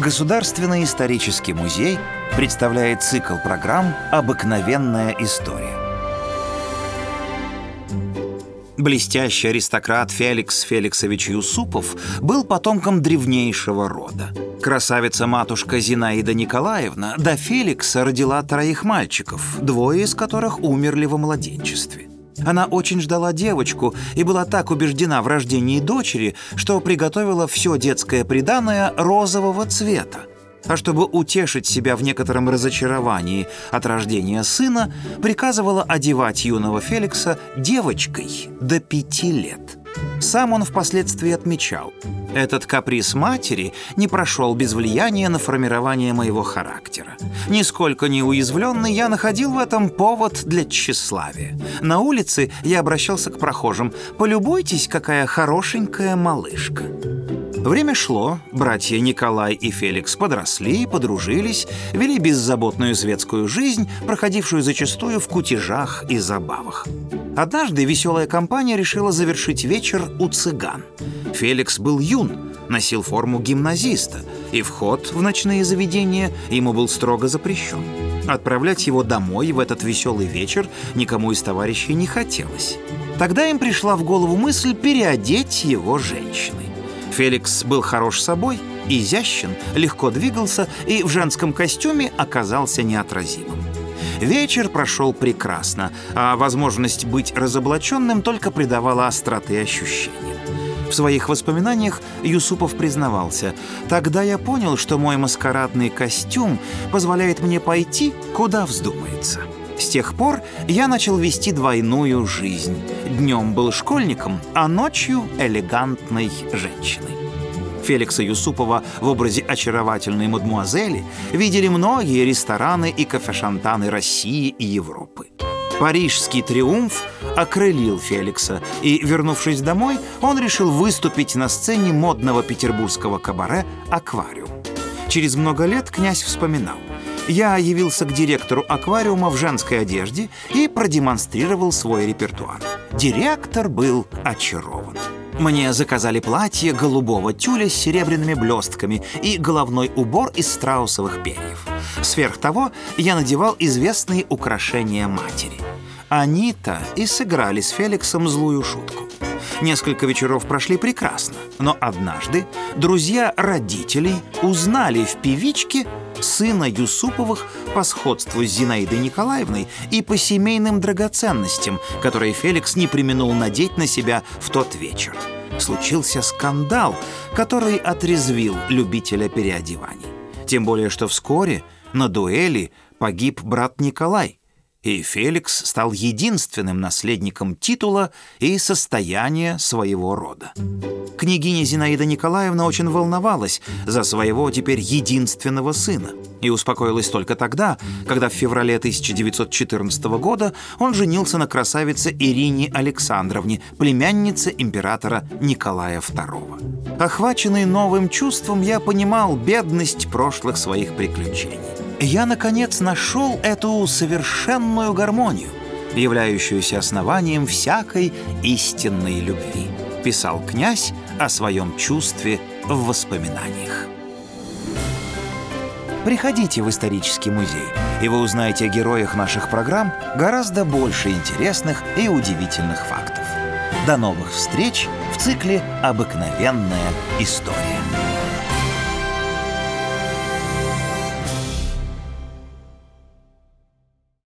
Государственный исторический музей представляет цикл программ «Обыкновенная история». Блестящий аристократ Феликс Феликсович Юсупов был потомком древнейшего рода. Красавица-матушка Зинаида Николаевна до Феликса родила троих мальчиков, двое из которых умерли во младенчестве. Она очень ждала девочку и была так убеждена в рождении дочери, что приготовила все детское приданое розового цвета. А чтобы утешить себя в некотором разочаровании от рождения сына, приказывала одевать юного Феликса девочкой до пяти лет. Сам он впоследствии отмечал, этот каприз матери не прошел без влияния на формирование моего характера. Нисколько не уязвленный, я находил в этом повод для тщеславия. На улице я обращался к прохожим «Полюбуйтесь, какая хорошенькая малышка». Время шло, братья Николай и Феликс подросли, подружились, вели беззаботную светскую жизнь, проходившую зачастую в кутежах и забавах. Однажды веселая компания решила завершить вечер у цыган. Феликс был юн, носил форму гимназиста, и вход в ночные заведения ему был строго запрещен. Отправлять его домой в этот веселый вечер никому из товарищей не хотелось. Тогда им пришла в голову мысль переодеть его женщиной. Феликс был хорош собой, изящен, легко двигался и в женском костюме оказался неотразимым. Вечер прошел прекрасно, а возможность быть разоблаченным только придавала остроты ощущениям. В своих воспоминаниях Юсупов признавался, «Тогда я понял, что мой маскарадный костюм позволяет мне пойти, куда вздумается». С тех пор я начал вести двойную жизнь. Днем был школьником, а ночью элегантной женщиной. Феликса Юсупова в образе очаровательной мадмуазели видели многие рестораны и кафешантаны России и Европы. Парижский триумф окрылил Феликса, и, вернувшись домой, он решил выступить на сцене модного петербургского кабаре «Аквариум». Через много лет князь вспоминал – я явился к директору аквариума в женской одежде и продемонстрировал свой репертуар. Директор был очарован. Мне заказали платье голубого тюля с серебряными блестками и головной убор из страусовых перьев. Сверх того, я надевал известные украшения матери. Они-то и сыграли с Феликсом злую шутку. Несколько вечеров прошли прекрасно, но однажды друзья родителей узнали в певичке сына Юсуповых по сходству с Зинаидой Николаевной и по семейным драгоценностям, которые Феликс не применул надеть на себя в тот вечер. Случился скандал, который отрезвил любителя переодеваний. Тем более, что вскоре на дуэли погиб брат Николай – и Феликс стал единственным наследником титула и состояния своего рода. Княгиня Зинаида Николаевна очень волновалась за своего теперь единственного сына и успокоилась только тогда, когда в феврале 1914 года он женился на красавице Ирине Александровне, племяннице императора Николая II. Охваченный новым чувством, я понимал бедность прошлых своих приключений я, наконец, нашел эту совершенную гармонию, являющуюся основанием всякой истинной любви, писал князь о своем чувстве в воспоминаниях. Приходите в исторический музей, и вы узнаете о героях наших программ гораздо больше интересных и удивительных фактов. До новых встреч в цикле «Обыкновенная история».